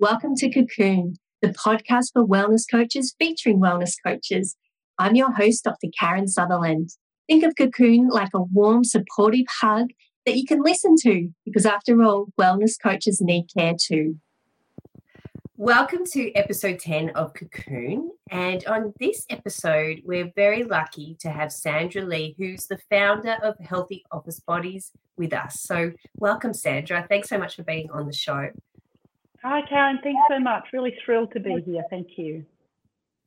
Welcome to Kokoon, the podcast for wellness coaches featuring wellness coaches. I'm your host, Dr. Karen Sutherland. Think of Kokoon like a warm, supportive hug that you can listen to because, after all, wellness coaches need care too. Welcome to episode 10 of Kokoon. And on this episode, we're very lucky to have Sandra Leigh, who's the founder of Healthy Office Bodies, with us. So, welcome, Sandra. Thanks so much for being on the show. Hi, Karen. Thanks so much. Really thrilled to be here. Thank you.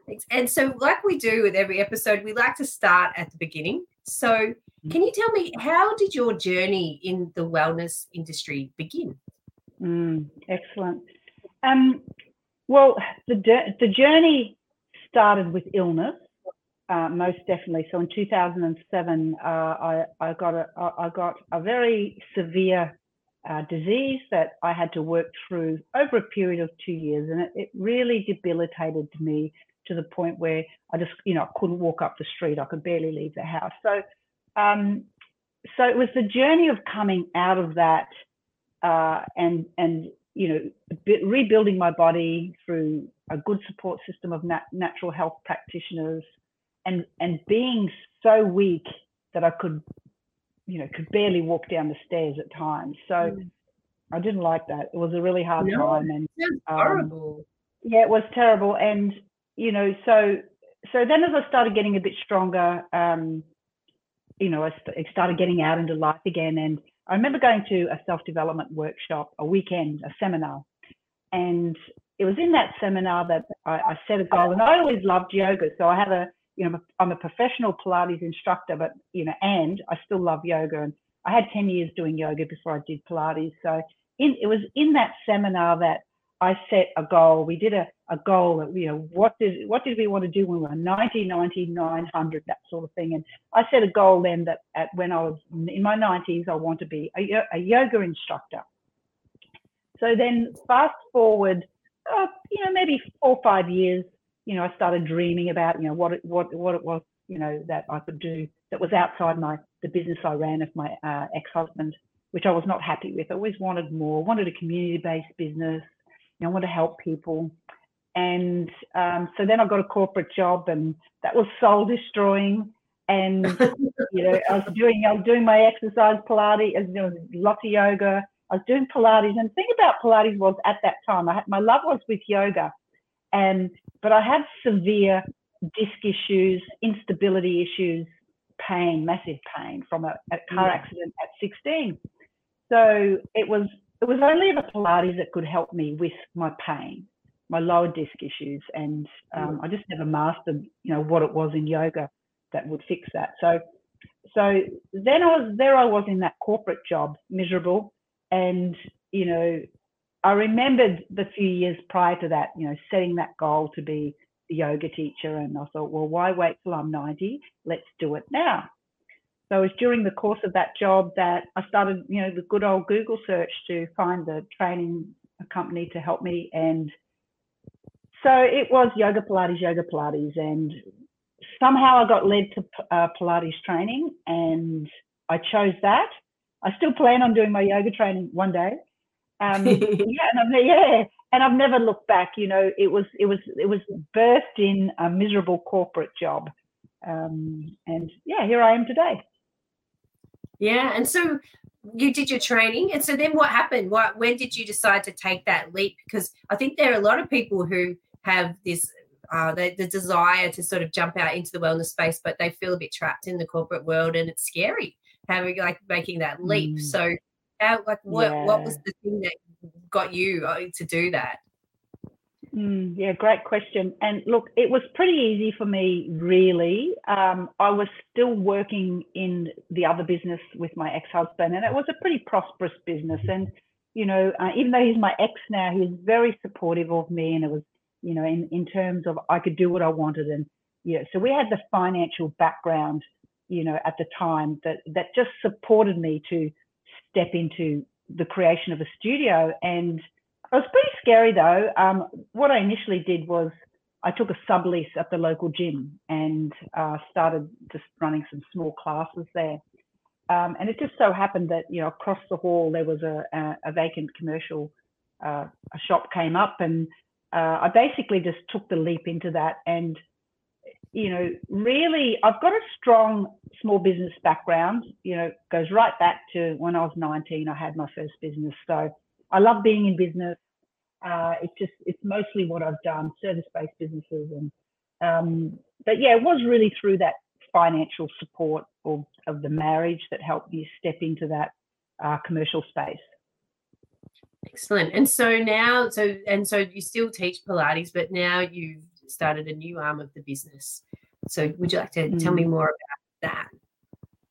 Thanks. And so, like we do with every episode, we like to start at the beginning. So, mm-hmm. can you tell me how did your journey in the wellness industry begin? Mm, excellent. Um, well, the the journey started with illness, uh, most definitely. So in 2007, uh, I I got a I got a very severe uh, disease that I had to work through over a period of two years, and it, it really debilitated me to the point where I just you know I couldn't walk up the street. I could barely leave the house. So um, so it was the journey of coming out of that uh, and and you know, rebuilding my body through a good support system of nat- natural health practitioners, and and being so weak that I could, you know, could barely walk down the stairs at times. So mm. I didn't like that. It was a really hard no, time, and um, horrible. Yeah, it was terrible, and you know, so so then as I started getting a bit stronger, um, you know, I, st- I started getting out into life again, and I remember going to a self development workshop, a weekend, a seminar, and it was in that seminar that I, I, set a goal. And I always loved yoga, so I have a, you know, I'm a professional Pilates instructor, but you know, and I still love yoga. And I had 10 years doing yoga before I did Pilates. So in, it was in that seminar that I set a goal. We did a, a goal that you know, what did what did we want to do when we were 90, 90, 900, that sort of thing. And I set a goal then that at when I was in my 90s, I want to be a, a yoga instructor. So then fast forward, uh, you know, maybe four or five years, you know, I started dreaming about, you know, what it, what, what it was, you know, that I could do that was outside my, the business I ran of my uh, ex-husband, which I was not happy with. I always wanted more, wanted a community-based business, you know, I want to help people. And um, so then I got a corporate job, and that was soul destroying. And you know, I was doing I was doing my exercise Pilates, there was lots of yoga. I was doing Pilates, and the thing about Pilates was at that time, I had, my love was with yoga, and but I had severe disc issues, instability issues, pain, massive pain from a, a car accident at 16. So it was it was only the Pilates that could help me with my pain, my lower disc issues, and um, I just never mastered, you know, what it was in yoga that would fix that. So, so then I was there. I was in that corporate job, miserable, and you know, I remembered the few years prior to that, you know, setting that goal to be a yoga teacher, and I thought, well, why wait till I'm 90? Let's do it now. So it was during the course of that job that I started, you know, the good old Google search to find the training company to help me. And so it was yoga Pilates, yoga Pilates. And somehow I got led to uh, Pilates training and I chose that. I still plan on doing my yoga training one day. Um, yeah, and I've, yeah, and I've never looked back. You know, it was it was it was birthed in a miserable corporate job, um, and yeah, here I am today. Yeah. And so you did your training. And so then what happened? What when did you decide to take that leap? Because I think there are a lot of people who have this uh, the, the desire to sort of jump out into the wellness space, but they feel a bit trapped in the corporate world and it's scary having like making that leap. Mm. So like what yeah. what was the thing that got you uh, to do that? Mm, yeah, great question. And look, it was pretty easy for me, really. Um, I was still working in the other business with my ex husband, and it was a pretty prosperous business. And, you know, uh, even though he's my ex now, he's very supportive of me. And it was, you know, in, in terms of I could do what I wanted. And, you know, so we had the financial background, you know, at the time that, that just supported me to step into the creation of a studio. And, it was pretty scary though. Um, what I initially did was I took a sublease at the local gym and uh, started just running some small classes there. Um, and it just so happened that you know across the hall there was a, a, a vacant commercial uh, a shop came up, and uh, I basically just took the leap into that. And you know, really, I've got a strong small business background. You know, goes right back to when I was 19. I had my first business, so I love being in business. Uh, it's just it's mostly what I've done, service-based businesses, and um, but yeah, it was really through that financial support of, of the marriage that helped me step into that uh, commercial space. Excellent. And so now, so and so you still teach Pilates, but now you've started a new arm of the business. So would you like to mm. tell me mm. more about that?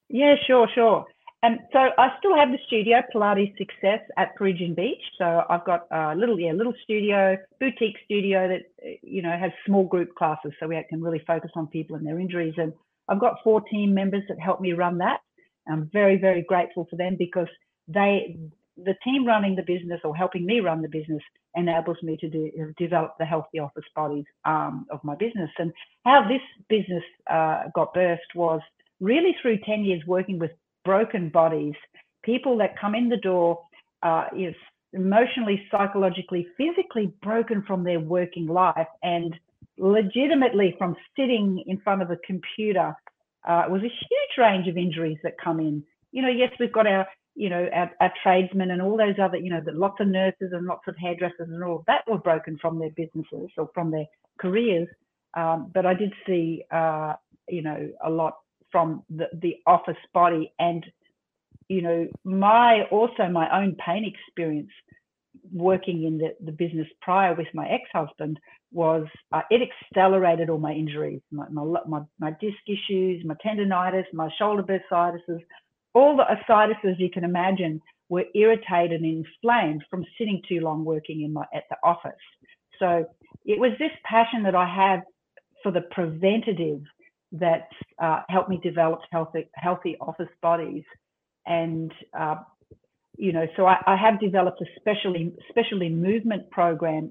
Yeah, sure, sure. And so I still have the studio, Pilates Success at Peregian Beach. So I've got a little, yeah, little studio, boutique studio that you know has small group classes, so we can really focus on people and their injuries. And I've got four team members that help me run that. I'm very, very grateful for them because they, the team running the business or helping me run the business enables me to develop the healthy office bodies um, of my business. And how this business uh, got birthed was really through 10 years working with broken bodies, people that come in the door, uh, emotionally, psychologically, physically broken from their working life and legitimately from sitting in front of a computer. Uh, was a huge range of injuries that come in. You know, yes, we've got our, you know, our, our tradesmen and all those other, you know, the, lots of nurses and lots of hairdressers and all of that were broken from their businesses or from their careers. Um, but I did see, uh, you know, a lot from the, the office body and, you know, my also my own pain experience working in the, the business prior with my ex-husband was uh, it accelerated all my injuries, my, my, my, my, disc issues, my tendonitis, my shoulder bursitis, all the ascites you can imagine were irritated and inflamed from sitting too long working in my at the office. So it was this passion that I have for the preventative that uh, helped me develop healthy healthy office bodies and uh, you know, so I, I, have developed a specially specially movement program,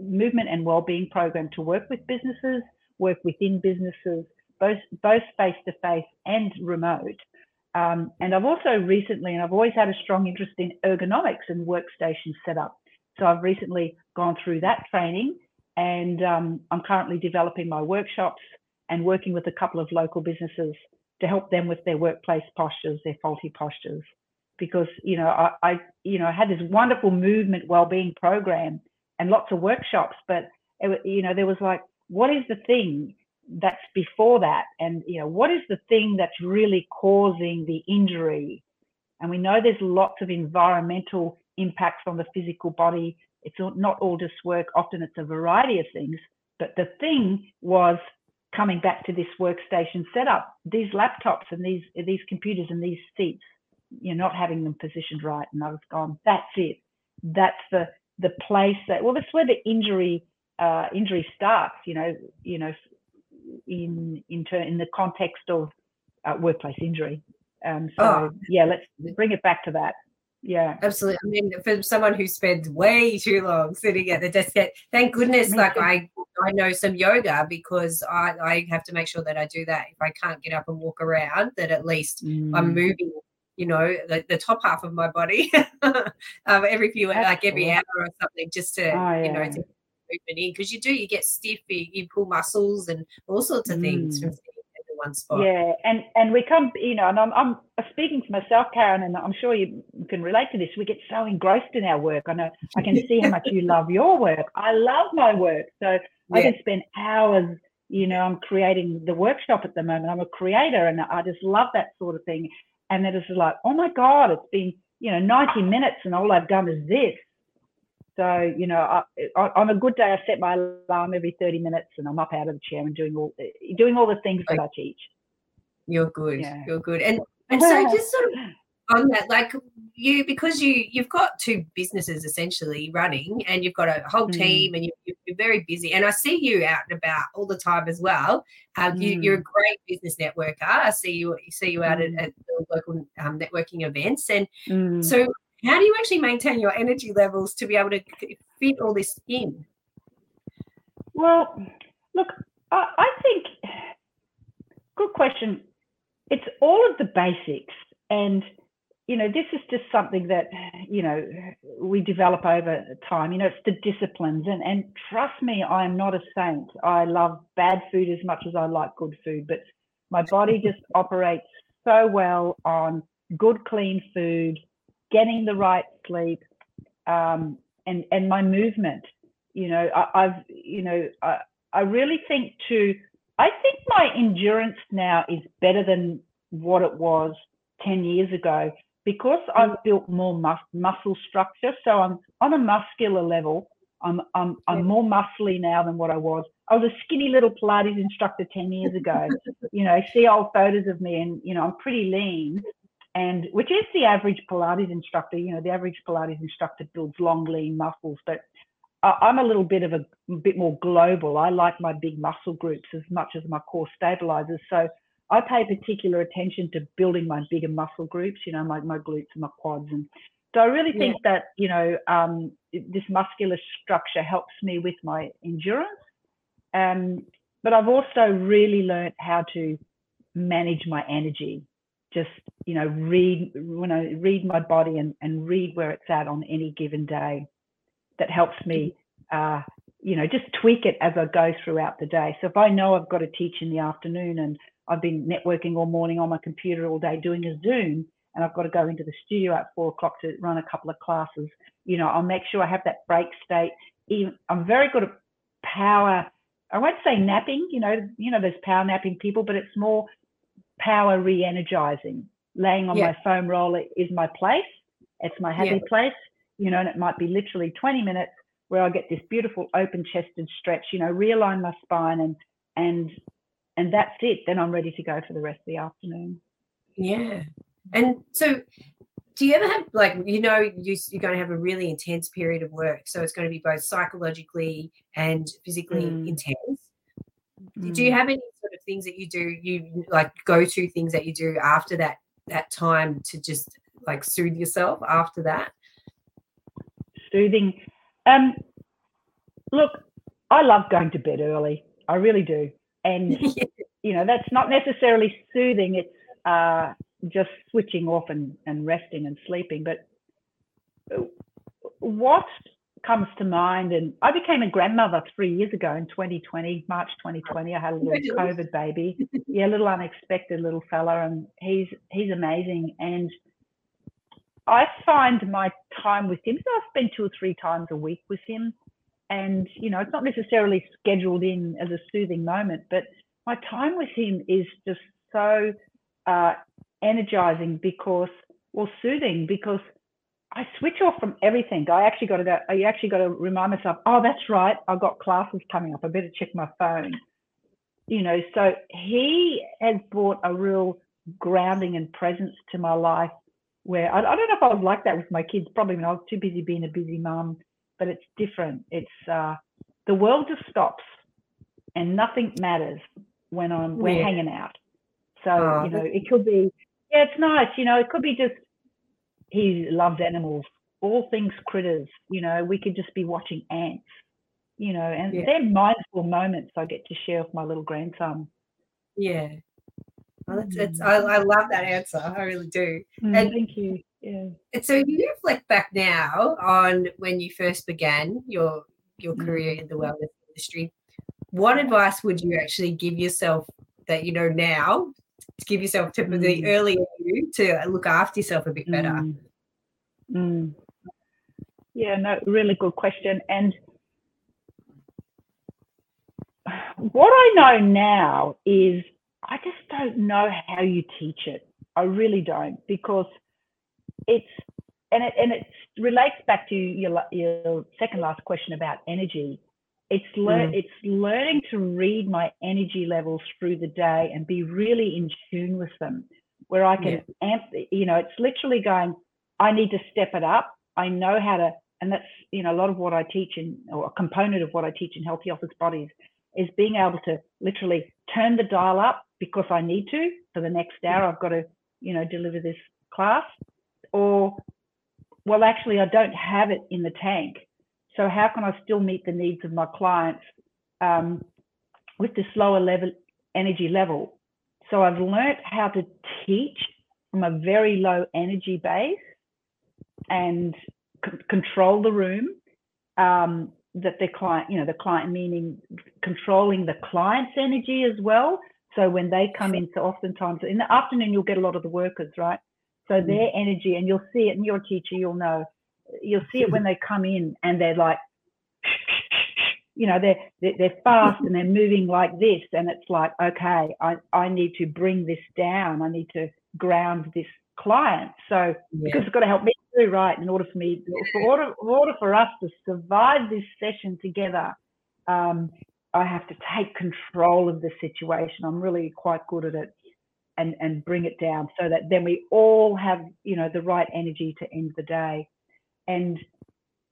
movement and well-being program to work with businesses, work within businesses, both both face to face and remote. Um, and I've also recently, and I've always had a strong interest in ergonomics and workstation setup. So I've recently gone through that training, and um, I'm currently developing my workshops and working with a couple of local businesses to help them with their workplace postures, their faulty postures because you know I, I you know had this wonderful movement well-being program and lots of workshops, but it, you know there was like, what is the thing that's before that, and you know what is the thing that's really causing the injury? And we know there's lots of environmental impacts on the physical body. It's not all just work. Often it's a variety of things. But the thing was coming back to this workstation setup, these laptops and these these computers and these seats you're not having them positioned right. And I was gone, that's it. That's the the place that well, that's where the injury uh, injury starts. You know, you know, in in ter- in the context of uh, workplace injury. Um, so oh. yeah, let's bring it back to that. Yeah, absolutely. I mean, for someone who spends way too long sitting at the desk, thank goodness, like I I know some yoga because I, I have to make sure that I do that. If I can't get up and walk around, that at least mm. I'm moving you know the, the top half of my body um, every few That's like every hour or something just to oh, you know to movement in because you do you get stiff you, you, pull muscles and all sorts of things mm. from one spot yeah and and we come you know and I'm, I'm speaking for myself karen and i'm sure you can relate to this we get so engrossed in our work i know i can see how much you love your work i love my work so yeah. i can spend hours you know i'm creating the workshop at the moment i'm a creator and i just love that sort of thing and then it's like, oh my God, it's been, you know, 90 minutes and all I've done is this. So, you know, I, on a good day, I set my alarm every 30 minutes and I'm up out of the chair and doing all, doing all the things that I teach. You're good. Yeah. You're good. And, and so just sort of on that, like you, because you, you've got two businesses essentially running and you've got a whole mm. team and you, you're very busy. And I see you out and about all the time as well. Um, mm. you, are a great business networker. I see you, see you out mm. at, at local um, networking events. And so, how do you actually maintain your energy levels to be able to fit all this in? Well, look, I, I think good question. It's all of the basics, and you know, this is just something that, you know, we develop over time. You know, it's the disciplines. And, and trust me, I am not a saint. I love bad food as much as I like good food, but my body just operates so well on good, clean food, getting the right sleep, um, and, and my movement. You know, I, I've, you know, I, I really think to, I think my endurance now is better than what it was 10 years ago because I've mm. built more mus- muscle structure, so I'm on a muscular level. I'm I'm I'm more muscly now than what I was. I was a skinny little Pilates instructor ten years ago. you know, see old photos of me, and you know I'm pretty lean, and which is the average Pilates instructor. You know, the average Pilates instructor builds long, lean muscles, but I'm a little bit of a, a bit more global. I like my big muscle groups as much as my core stabilizers. So I pay particular attention to building my bigger muscle groups, you know, my, my glutes and my quads. And so I really think yeah. that, you know, um, this muscular structure helps me with my endurance. Um, but I've also really learned how to manage my energy. Just, you know, read when I read my body and, and read where it's at on any given day. That helps me, uh, you know, just tweak it as I go throughout the day. So if I know I've got to teach in the afternoon and I've been networking all morning on my computer all day doing a Zoom, and I've got to go into the studio at four o'clock to run a couple of classes. You know, I'll make sure I have that break state. Even I'm very good at power. I won't say napping. You know, you know, there's power napping people, but it's more power re-energizing. Laying on yeah. my foam roller is my place. It's my happy yeah. place. You know, and it might be literally 20 minutes where I get this beautiful open chested stretch. You know, realign my spine and and and that's it. Then I'm ready to go for the rest of the afternoon. Yeah. And so, do you ever have, like, you know, you, are going to have a really intense period of work. So it's going to be both psychologically and physically mm. intense. Mm. Do you mm. have any sort of things that you do, you like go to things that you do after that, that time to just like soothe yourself after that? Soothing. Um, look, I love going to bed early. I really do and you know that's not necessarily soothing it's uh, just switching off and, and resting and sleeping but what comes to mind and i became a grandmother three years ago in 2020 march 2020 i had a little covid baby. Yeah a little unexpected little fella and he's he's amazing. And i find my time with him so i spend two or three times a week with him. And you know it's not necessarily scheduled in as a soothing moment but my time with him is just so uh, energizing because well soothing because I switch off from everything. I actually got to go. I actually got to remind myself. Oh, that's right. I've got classes coming up. I better check my phone. You know. So he has brought a real grounding and presence to my life. Where I, I don't know if I was like that with my kids. Probably when I was too busy being a busy mum but it's different. It's uh, the world just stops, and nothing matters when I'm we're yeah. hanging out. So oh, you know, it could be yeah, it's nice. You know, it could be just he loves animals, all things critters. You know, we could just be watching ants. You know, and yeah. they're mindful moments I get to share with my little grandson. Yeah. Well, it's, it's, I, I love that answer. I really do. Mm, and thank you yeah. And so if you reflect back now on when you first began your your mm. career in the wellness industry. What advice would you actually give yourself that you know now to give yourself to mm. the earlier you to look after yourself a bit better? Mm. Mm. Yeah, no, really good question. And what I know now is I just don't know how you teach it. I really don't because it's and it and it relates back to your your second last question about energy. It's lear- mm. it's learning to read my energy levels through the day and be really in tune with them, where I can yeah. amp. You know, it's literally going. I need to step it up. I know how to, and that's you know a lot of what I teach in, or a component of what I teach in Healthy Office Bodies is being able to literally turn the dial up because I need to for the next hour. I've got to you know deliver this class or well actually i don't have it in the tank so how can i still meet the needs of my clients um, with this lower level energy level so i've learned how to teach from a very low energy base and c- control the room um, that the client, you know, the client meaning controlling the client's energy as well. So when they come in, so oftentimes in the afternoon, you'll get a lot of the workers, right? So mm. their energy, and you'll see it, and you're a teacher, you'll know, you'll see it when they come in and they're like, you know, they're, they're, fast and they're moving like this. And it's like, okay, I, I need to bring this down. I need to ground this client. So yeah. because it's got to help me too, right? In order for me, for order, in order for us to survive this session together, um, I have to take control of the situation. I'm really quite good at it, and and bring it down so that then we all have you know the right energy to end the day, and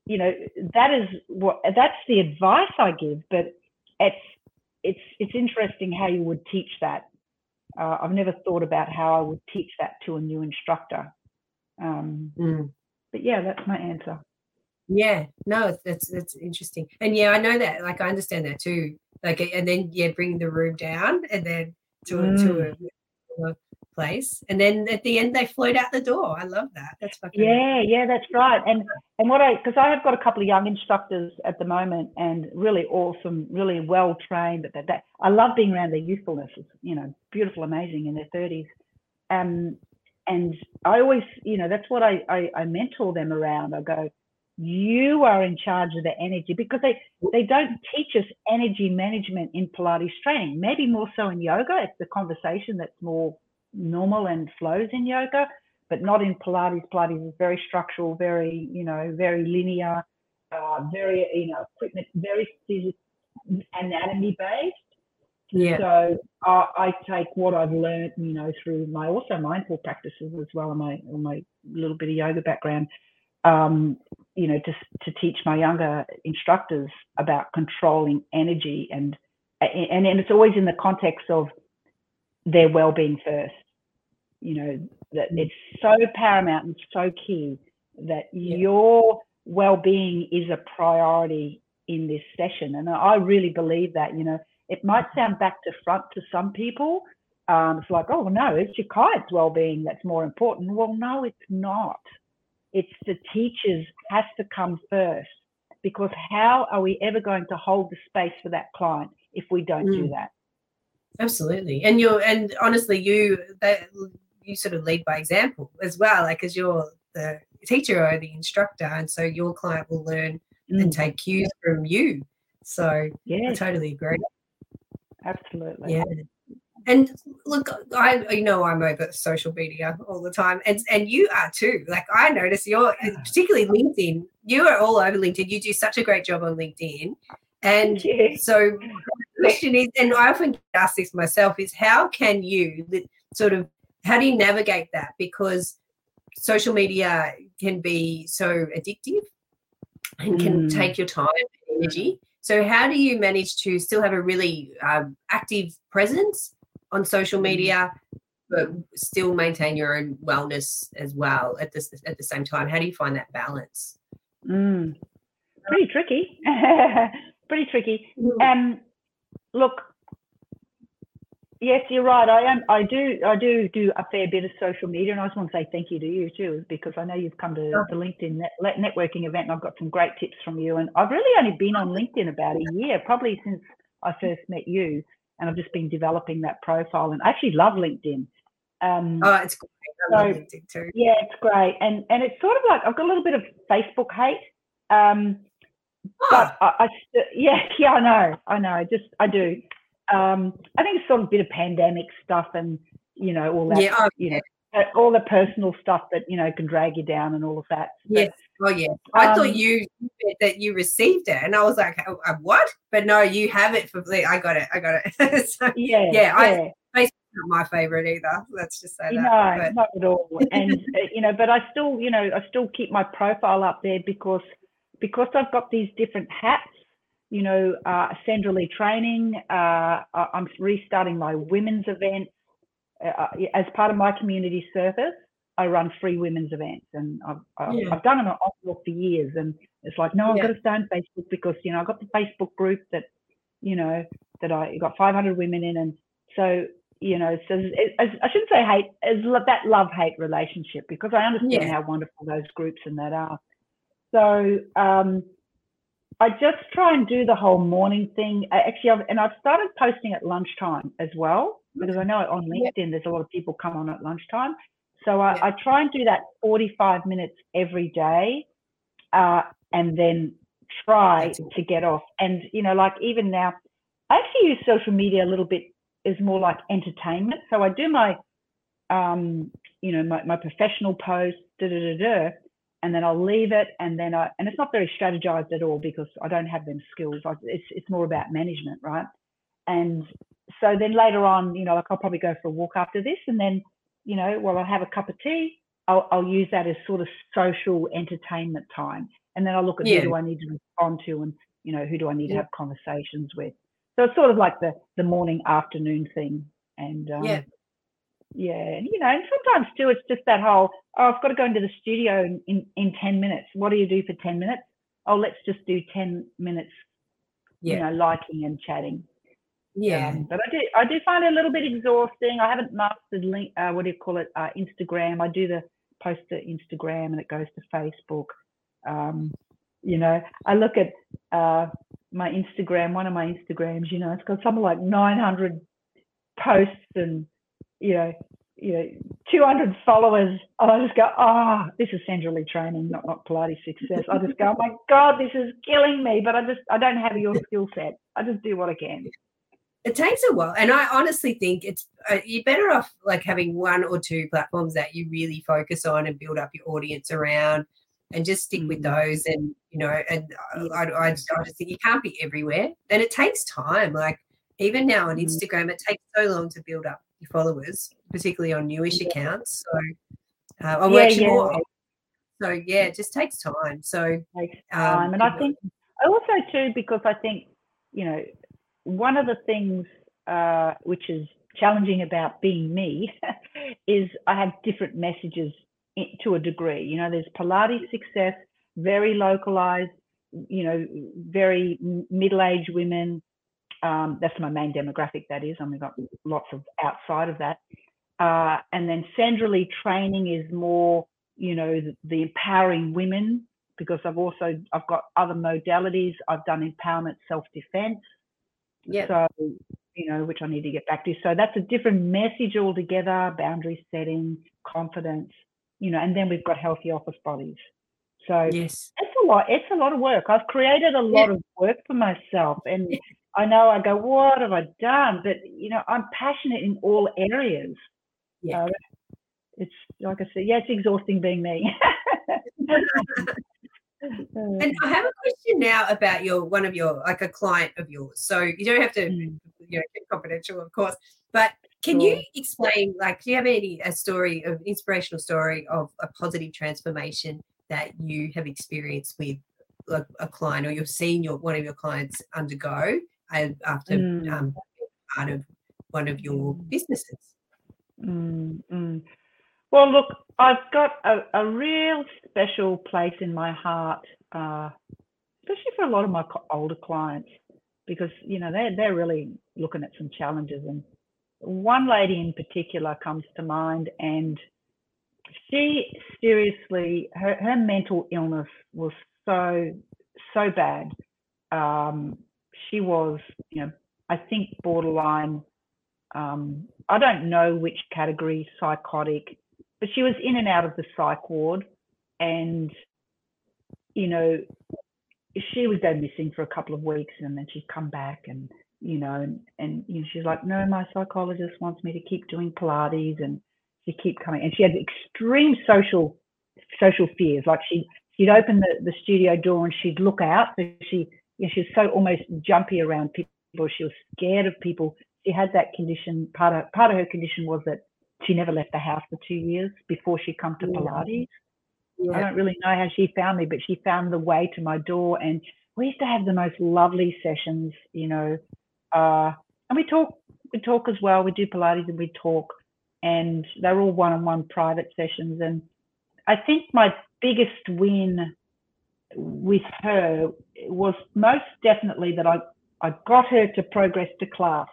you know that is what that's the advice I give. But it's it's it's interesting how you would teach that uh, I've never thought about how I would teach that to a new instructor. Um, mm. But yeah, that's my answer. Yeah, no, that's that's interesting, and yeah, I know that. Like, I understand that too. Like, and then yeah, bring the room down, and then to mm. a, to a, mm place and then at the end they float out the door. I love that. That's fucking yeah yeah that's right. And and what i because i have got a couple of young instructors at the moment and really awesome really well trained at that, i love being around their youthfulness. It's you know beautiful amazing in their 30s um and i always you know that's what I, I i mentor them around. I go you are in charge of the energy because they they don't teach us energy management in pilates training maybe more so in yoga. It's the conversation that's more normal and flows in yoga, but not in Pilates. Pilates is very structural, very, you know, very linear, uh, very, you know, equipment, very anatomy based. Yeah. So uh, I take what I've learned, you know, through my also mindful practices as well, and my my little bit of yoga background, um, you know, to to teach my younger instructors about controlling energy and and and it's always in the context of their well-being first you know that mm. it's so paramount and so key that yeah. your well-being is a priority in this session and i really believe that you know it might sound back to front to some people um, it's like oh no it's your client's well-being that's more important well no it's not it's the teachers has to come first because how are we ever going to hold the space for that client if we don't mm. do that absolutely and you're and honestly you that you sort of lead by example as well like as you're the teacher or the instructor and so your client will learn mm. and take cues from you. So yeah. i totally agree. Absolutely. Yeah. And look i you know i'm over social media all the time and and you are too. Like i notice you're particularly linkedin you are all over linkedin. You do such a great job on linkedin. And so the question is, and I often ask this myself, is how can you sort of how do you navigate that? Because social media can be so addictive and can mm. take your time and energy. So how do you manage to still have a really um, active presence on social mm. media, but still maintain your own wellness as well at this at the same time? How do you find that balance? Mm. Pretty tricky. pretty tricky. Mm. Um, look, yes, you're right. I am. I do. I do do a fair bit of social media, and I just want to say thank you to you too, because I know you've come to the LinkedIn net, networking event, and I've got some great tips from you. And I've really only been on LinkedIn about a year, probably since I first met you, and I've just been developing that profile. And I actually love LinkedIn. Um, oh, it's great. I love LinkedIn too. Yeah, it's great, and and it's sort of like I've got a little bit of Facebook hate. Um, but I, I yeah, yeah, I know, I know. Just I do. Um, I think it's sort of a bit of pandemic stuff, and you know all that. Yeah, oh, you know, uh, all the personal stuff that you know can drag you down and all of that. Yes. Oh yeah. I um, thought you that you received it, and I was like, oh, uh, what? But no, you have it for. I got it. I got it. so, yeah. Yeah. I, Facebook's not my favorite either. Let's just say that. No, but. not at all. And uh, you know, but I still, you know, I still keep my profile up there because because I've got these different hats, you know, uh, Leigh training, uh, I'm restarting my women's event. Uh, as part of my community service, I run free women's events, and I've, I've, yeah. I've done it on for years. And it's like, no, I've yeah. got to stay on Facebook because you know I've got the Facebook group that, you know, that I got 500 women in, and so you know, so it, I shouldn't say hate, as that love hate relationship because I understand yeah. how wonderful those groups and that are. So um, I just try and do the whole morning thing. I actually, I've, and I've started posting at lunchtime as well because I know on LinkedIn there's a lot of people come on at lunchtime. So I. I try and do that 45 minutes every day, uh, and then try to get off. And you know, like even now, I actually use social media a little bit is more like entertainment. So I do my, um, you know, my, my professional post, da, da, da, da, and then I'll leave it. And then I, and it's not very strategized at all because I don't have them skills. I, it's, it's more about management, right? And so then later on, you know, like I'll probably go for a walk after this. And then, you know, while I have a cup of tea, I'll, I'll use that as sort of social entertainment time. And then I'll look at yeah. who do I need to respond to and, you know, who do I need yeah. to have conversations with. So it's sort of like the the morning afternoon thing. And um, yeah, yeah, you know, and sometimes too, it's just that whole oh, I've got to go into the studio in, in, in ten minutes. What do you do for ten minutes? Oh, let's just do ten minutes. Yeah. You know, liking and chatting. Yeah, um, but I do I do find it a little bit exhausting. I haven't mastered link. Uh, what do you call it? Uh, Instagram. I do the post to Instagram and it goes to Facebook. Um, you know, I look at uh, my Instagram, one of my Instagrams, you know, it's got something like 900 posts and, you know, you know, 200 followers. And I just go, oh, this is Sandra Leigh training, not, not Pilates success. I just go, oh my God, this is killing me. But I just, I don't have your skill set. I just do what I can. It takes a while. And I honestly think it's, uh, you're better off like having one or two platforms that you really focus on and build up your audience around and just stick with mm. those and you know and I, I, I, just think you can't be everywhere and it takes time like even now on mm. instagram it takes so long to build up your followers particularly on newish yeah. accounts so uh, i'm yeah, yeah. more so yeah it just takes time so takes time um, and i think I also too because i think you know one of the things uh, which is challenging about being me is i have different messages to a degree. You know, there's Pilates success, very localized, you know, very middle-aged women. Um, that's my main demographic. That is, I've got lots of outside of that. Uh, and then Leigh training is more, you know, the, the empowering women because I've also I've got other modalities. I've done empowerment self-defense. Yeah. So you know, which I need to get back to. So that's a different message altogether. Boundary setting, confidence you know, and then we've got healthy office bodies. So yes, it's a lot. It's a lot of work. I've created a lot yeah. of work for myself, and. I know I go, what have I done? But you know, I'm passionate in all areas. Yeah, uh, it's like I said, yeah, it's exhausting being me. and I have a question now about your one of your like a client of yours. So you don't have to mm. you know keep confidential, of course, but can you explain, like, do you have any a story of inspirational story of a positive transformation that you have experienced with like a client, or you've seen your one of your clients undergo after mm. um, part of one of your businesses? Mm, mm. Well, look, I've got a, a, real special place in my heart, uh, especially for a lot of my older clients, because you know they're they're really looking at some challenges and one lady in particular comes to mind, and she seriously, her, her mental illness was so, so bad. Um, she was, you know, I think borderline, um, I don't know which category, psychotic, but she was in and out of the psych ward. And, you know, she would go missing for a couple of weeks and then she'd come back and you know, and, and you know, she's like, no, my psychologist wants me to keep doing Pilates and she keep coming. And she had extreme social social fears. Like she she'd open the, the studio door and she'd look out. So she yeah, she was so almost jumpy around people. She was scared of people. She had that condition. Part of part of her condition was that she never left the house for two years before she come to Pilates. Yeah. I don't really know how she found me, but she found the way to my door and we used to have the most lovely sessions, you know, uh, and we talk, we talk as well. We do Pilates and we talk, and they're all one-on-one private sessions. And I think my biggest win with her was most definitely that I I got her to progress to class,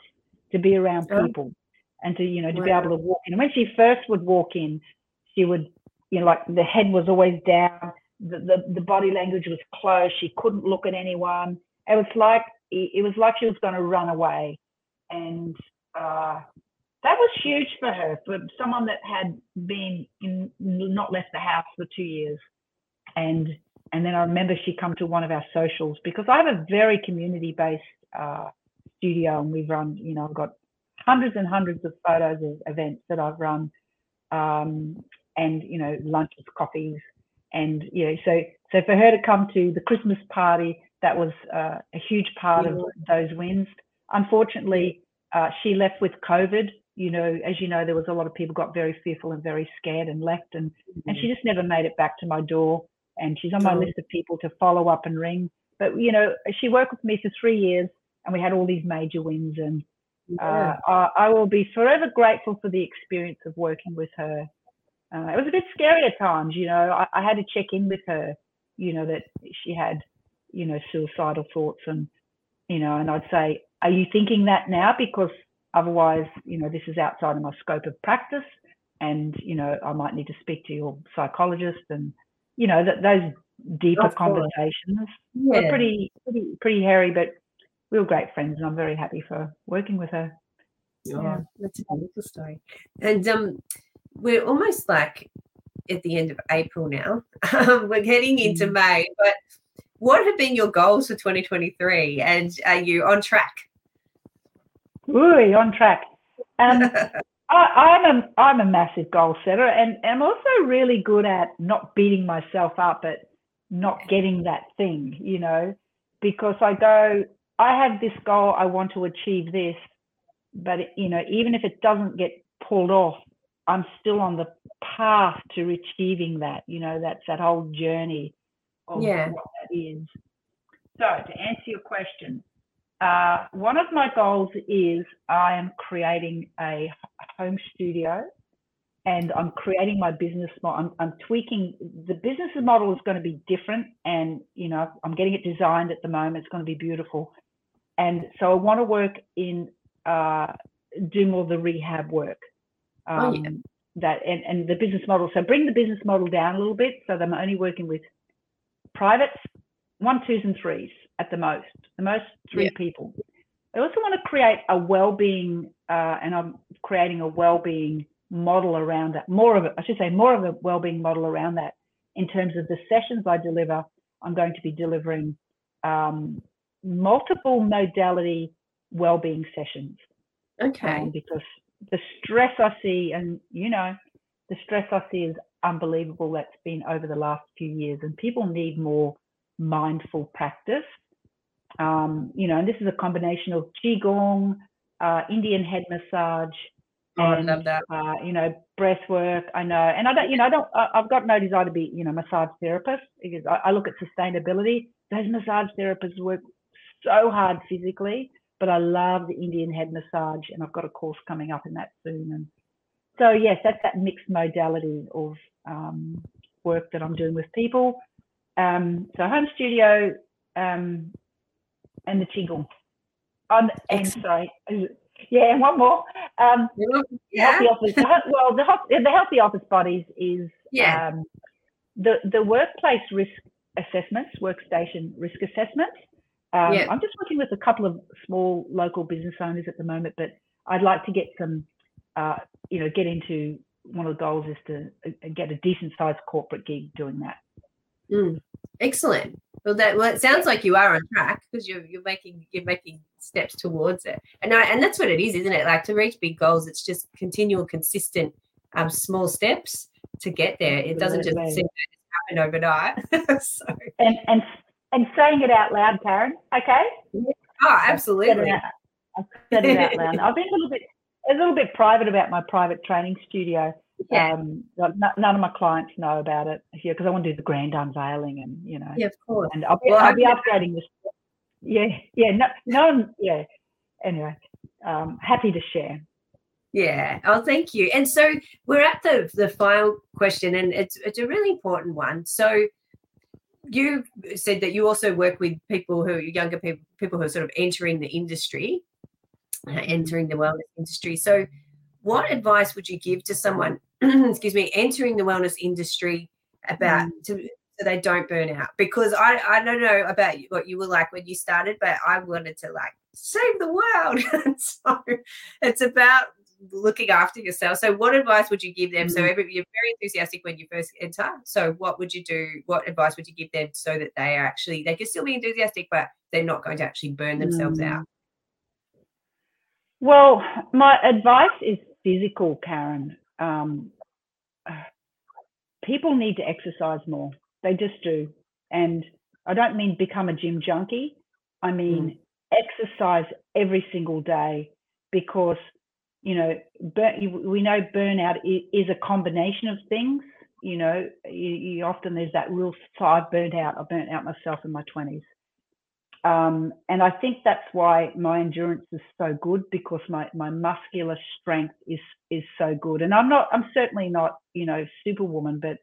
to be around people. and to you know to wow. be able to walk in. And when she first would walk in, she would you know like the head was always down, the the, the body language was closed. She couldn't look at anyone. It was like it was like she was going to run away, and uh, that was huge for her for someone that had been in not left the house for two years, and and then I remember she come to one of our socials because I have a very community based uh, studio and we've run you know I've got hundreds and hundreds of photos of events that I've run, um, and you know lunches, coffees, and you know so so for her to come to the Christmas party, that was uh, a huge part yeah. of those wins. Unfortunately, uh, she left with COVID. You know, as you know, there was a lot of people got very fearful and very scared and left, and mm-hmm. and she just never made it back to my door. And she's on my oh. list of people to follow up and ring. But you know, she worked with me for three years, and we had all these major wins. And yeah. uh, I, I, will be forever grateful for the experience of working with her. Uh, it was a bit scary at times, you know. I, I, had to check in with her, you know, that she had, you know, suicidal thoughts, and you know, and I'd say, "Are you thinking that now?" Because otherwise, you know, this is outside of my scope of practice, and you know, I might need to speak to your psychologist, and you know, that those deeper conversations yeah. were pretty, pretty, pretty hairy, but we were great friends, and I'm very happy for working with her. Oh, yeah. that's a beautiful story. And um, we're almost like at the end of April now. we're getting into mm. May, but what have been your goals for 2023 and are you on track? Ooh, on track. Um, I, am a I'm a massive goal setter and I'm also really good at not beating myself up at not getting that thing, you know, because I go, I have this goal, I want to achieve this, but you know, even if it doesn't get pulled off, I'm still on the path to achieving that. You know, that's that whole journey of yeah. what that is. So to answer your question, uh, one of my goals is I am creating a home studio and I'm creating my business model. I'm, I'm, tweaking the business model is going to be different, and you know I'm getting it designed at the moment. It's going to be beautiful, and so I want to work in uh, do more of the rehab work. Um, oh, yeah. Um, that and, and the business model. So bring the business model down a little bit so that I'm only working with privates, one, twos, and threes at the most, the most three yeah. people. I also want to create a well-being, uh, and I'm creating a well-being model around that. More of it, I should say, more of a well-being model around that. In terms of the sessions I deliver, I'm going to be delivering um, multiple modality well-being sessions. Okay. Um, because the stress I see, and you know, the stress I see is unbelievable. That's been over the last few years, and people need more mindful practice. Um, you know, and this is a combination of qigong, uh, Indian head massage, oh, and uh, you know, breath work. I know, and I don't, you know, I don't. I, have got no desire to be, you know, massage therapist because I, I look at sustainability. Those massage therapists work so hard physically, but I love the Indian head massage, and I've got a course coming up in that soon. And so, yes, that's that mixed modality of um, work that I'm doing with people. Um, so, home studio um, and the qigong. Um, and sorry, yeah, and one more. Um, yeah. Healthy office. Well, the, the healthy office bodies is yeah. Um, the the workplace risk assessments, workstation risk assessments. Um, yeah. I'm just working with a couple of small local business owners at the moment, but I'd like to get some, uh, you know, get into one of the goals is to uh, get a decent sized corporate gig doing that. Mm, excellent. Well, that well, it sounds like you are on track because you're you're making you're making steps towards it, and I, and that's what it is, isn't it? Like to reach big goals, it's just continual, consistent, um, small steps to get there. It doesn't just seem to happen overnight. so. And and and saying it out loud, Karen. Okay. Oh, absolutely. I've said it out, loud. I've been a little bit a little bit private about my private training studio. Yeah. Um, none of my clients know about it here because I want to do the grand unveiling and you know. Yeah, of course. And I'll be, well, I'll be upgrading this. Yeah, yeah, no, no, yeah. Anyway, um, happy to share. Yeah. Oh, thank you. And so we're at the the final question, and it's it's a really important one. So you said that you also work with people who are younger people, people who are sort of entering the industry, uh, entering the wellness industry. So, what advice would you give to someone, excuse me, entering the wellness industry about mm. to so they don't burn out? Because I I don't know about what you were like when you started, but I wanted to like save the world. so it's about looking after yourself. So, what advice would you give them? Mm-hmm. So, every, you're very enthusiastic when you first enter. So, what would you do? What advice would you give them so that they are actually they can still be enthusiastic, but they're not going to actually burn themselves mm-hmm. out? Well, my advice is physical, Karen. Um, people need to exercise more. They just do, and I don't mean become a gym junkie. I mean mm. exercise every single day because you know, burn, we know burnout is a combination of things. You know, you, you often there's that real. So I've burnt out. I burnt out myself in my twenties, um, and I think that's why my endurance is so good because my my muscular strength is is so good. And I'm not. I'm certainly not. You know, superwoman, but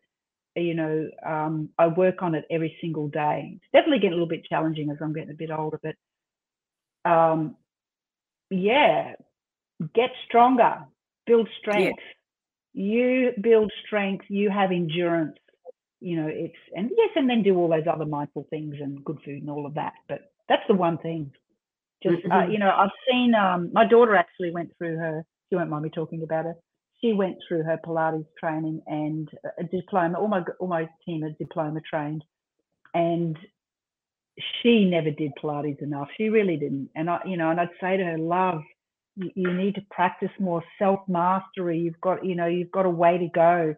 you know, um, I work on it every single day. It's definitely getting a little bit challenging as I'm getting a bit older, but um, yeah, get stronger, build strength. You build strength, you have endurance. You know, it's, and yes, and then do all those other mindful things and good food and all of that. But that's the one thing. Just, uh, mm-hmm. uh, you know, I've seen, um, my daughter actually went through her, she won't mind me talking about her. She went through her Pilates training and a diploma, all my, all my team are diploma trained. And she never did Pilates enough. She really didn't. And I, you know, and I'd say to her, love, you, need to practice more self mastery. You've got, you know, you've got a way to go.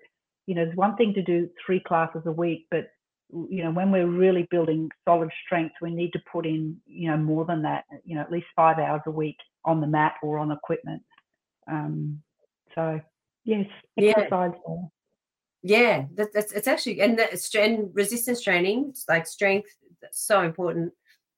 You know, it's one thing to do three classes a week, but you know, when we're really building solid strength, we need to put in, you know, more than that. You know, at least five hours a week on the mat or on equipment. Um, so yes, exercise yeah. Yeah, that, that's it's actually and that and resistance training, like strength, that's so important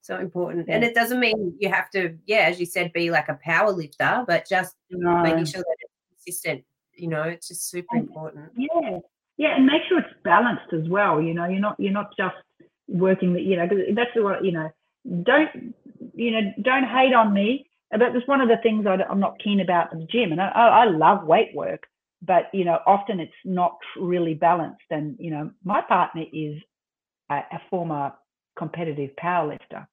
so important. Yeah. And it doesn't mean you have to, yeah, as you said, be like a power lifter, but just no. making sure that it's consistent. You know, it's just super and, important. Yeah, yeah, and make sure it's balanced as well. You know, you're not you're not just working the, you know, because that's the what you know. Don't you know? Don't hate on me. But that's one of the things I, am not keen about in the gym. And I, I love weight work, but you know, often it's not really balanced. And you know, my partner is a, a former competitive powerlifter.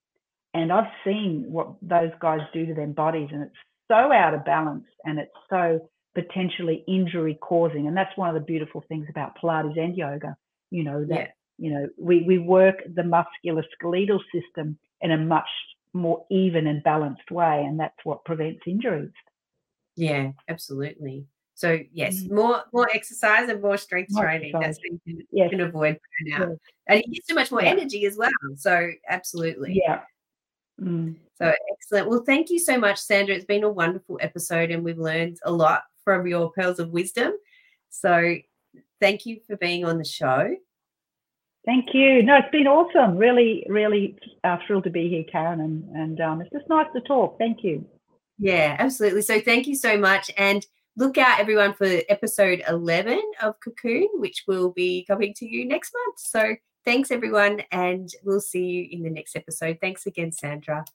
And I've seen what those guys do to their bodies, and it's so out of balance and it's so potentially injury causing. And that's one of the beautiful things about Pilates and yoga, you know, that, yeah. you know, we, we work the musculoskeletal system in a much more even and balanced way. And that's what prevents injuries. Yeah, absolutely. So yes, mm. more more exercise and more strength more training. Exercise. That's how you can, yes. can avoid burnout. Yes. And you get so much more yeah. energy as well. So absolutely. Yeah. Mm. So excellent. Well, thank you so much, Sandra. It's been a wonderful episode and we've learned a lot from your pearls of wisdom. So thank you for being on the show. Thank you. No, it's been awesome. Really, really uh, thrilled to be here, Karen. And, and um, it's just nice to talk. Thank you. Yeah, absolutely. So thank you so much. And look out, everyone, for episode 11 of Kokoon, which will be coming to you next month. So Thanks, everyone, and we'll see you in the next episode. Thanks again, Sandra.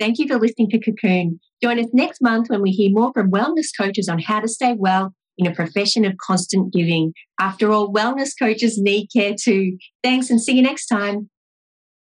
Thank you for listening to Kokoon. Join us next month when we hear more from wellness coaches on how to stay well in a profession of constant giving. After all, wellness coaches need care too. Thanks and see you next time.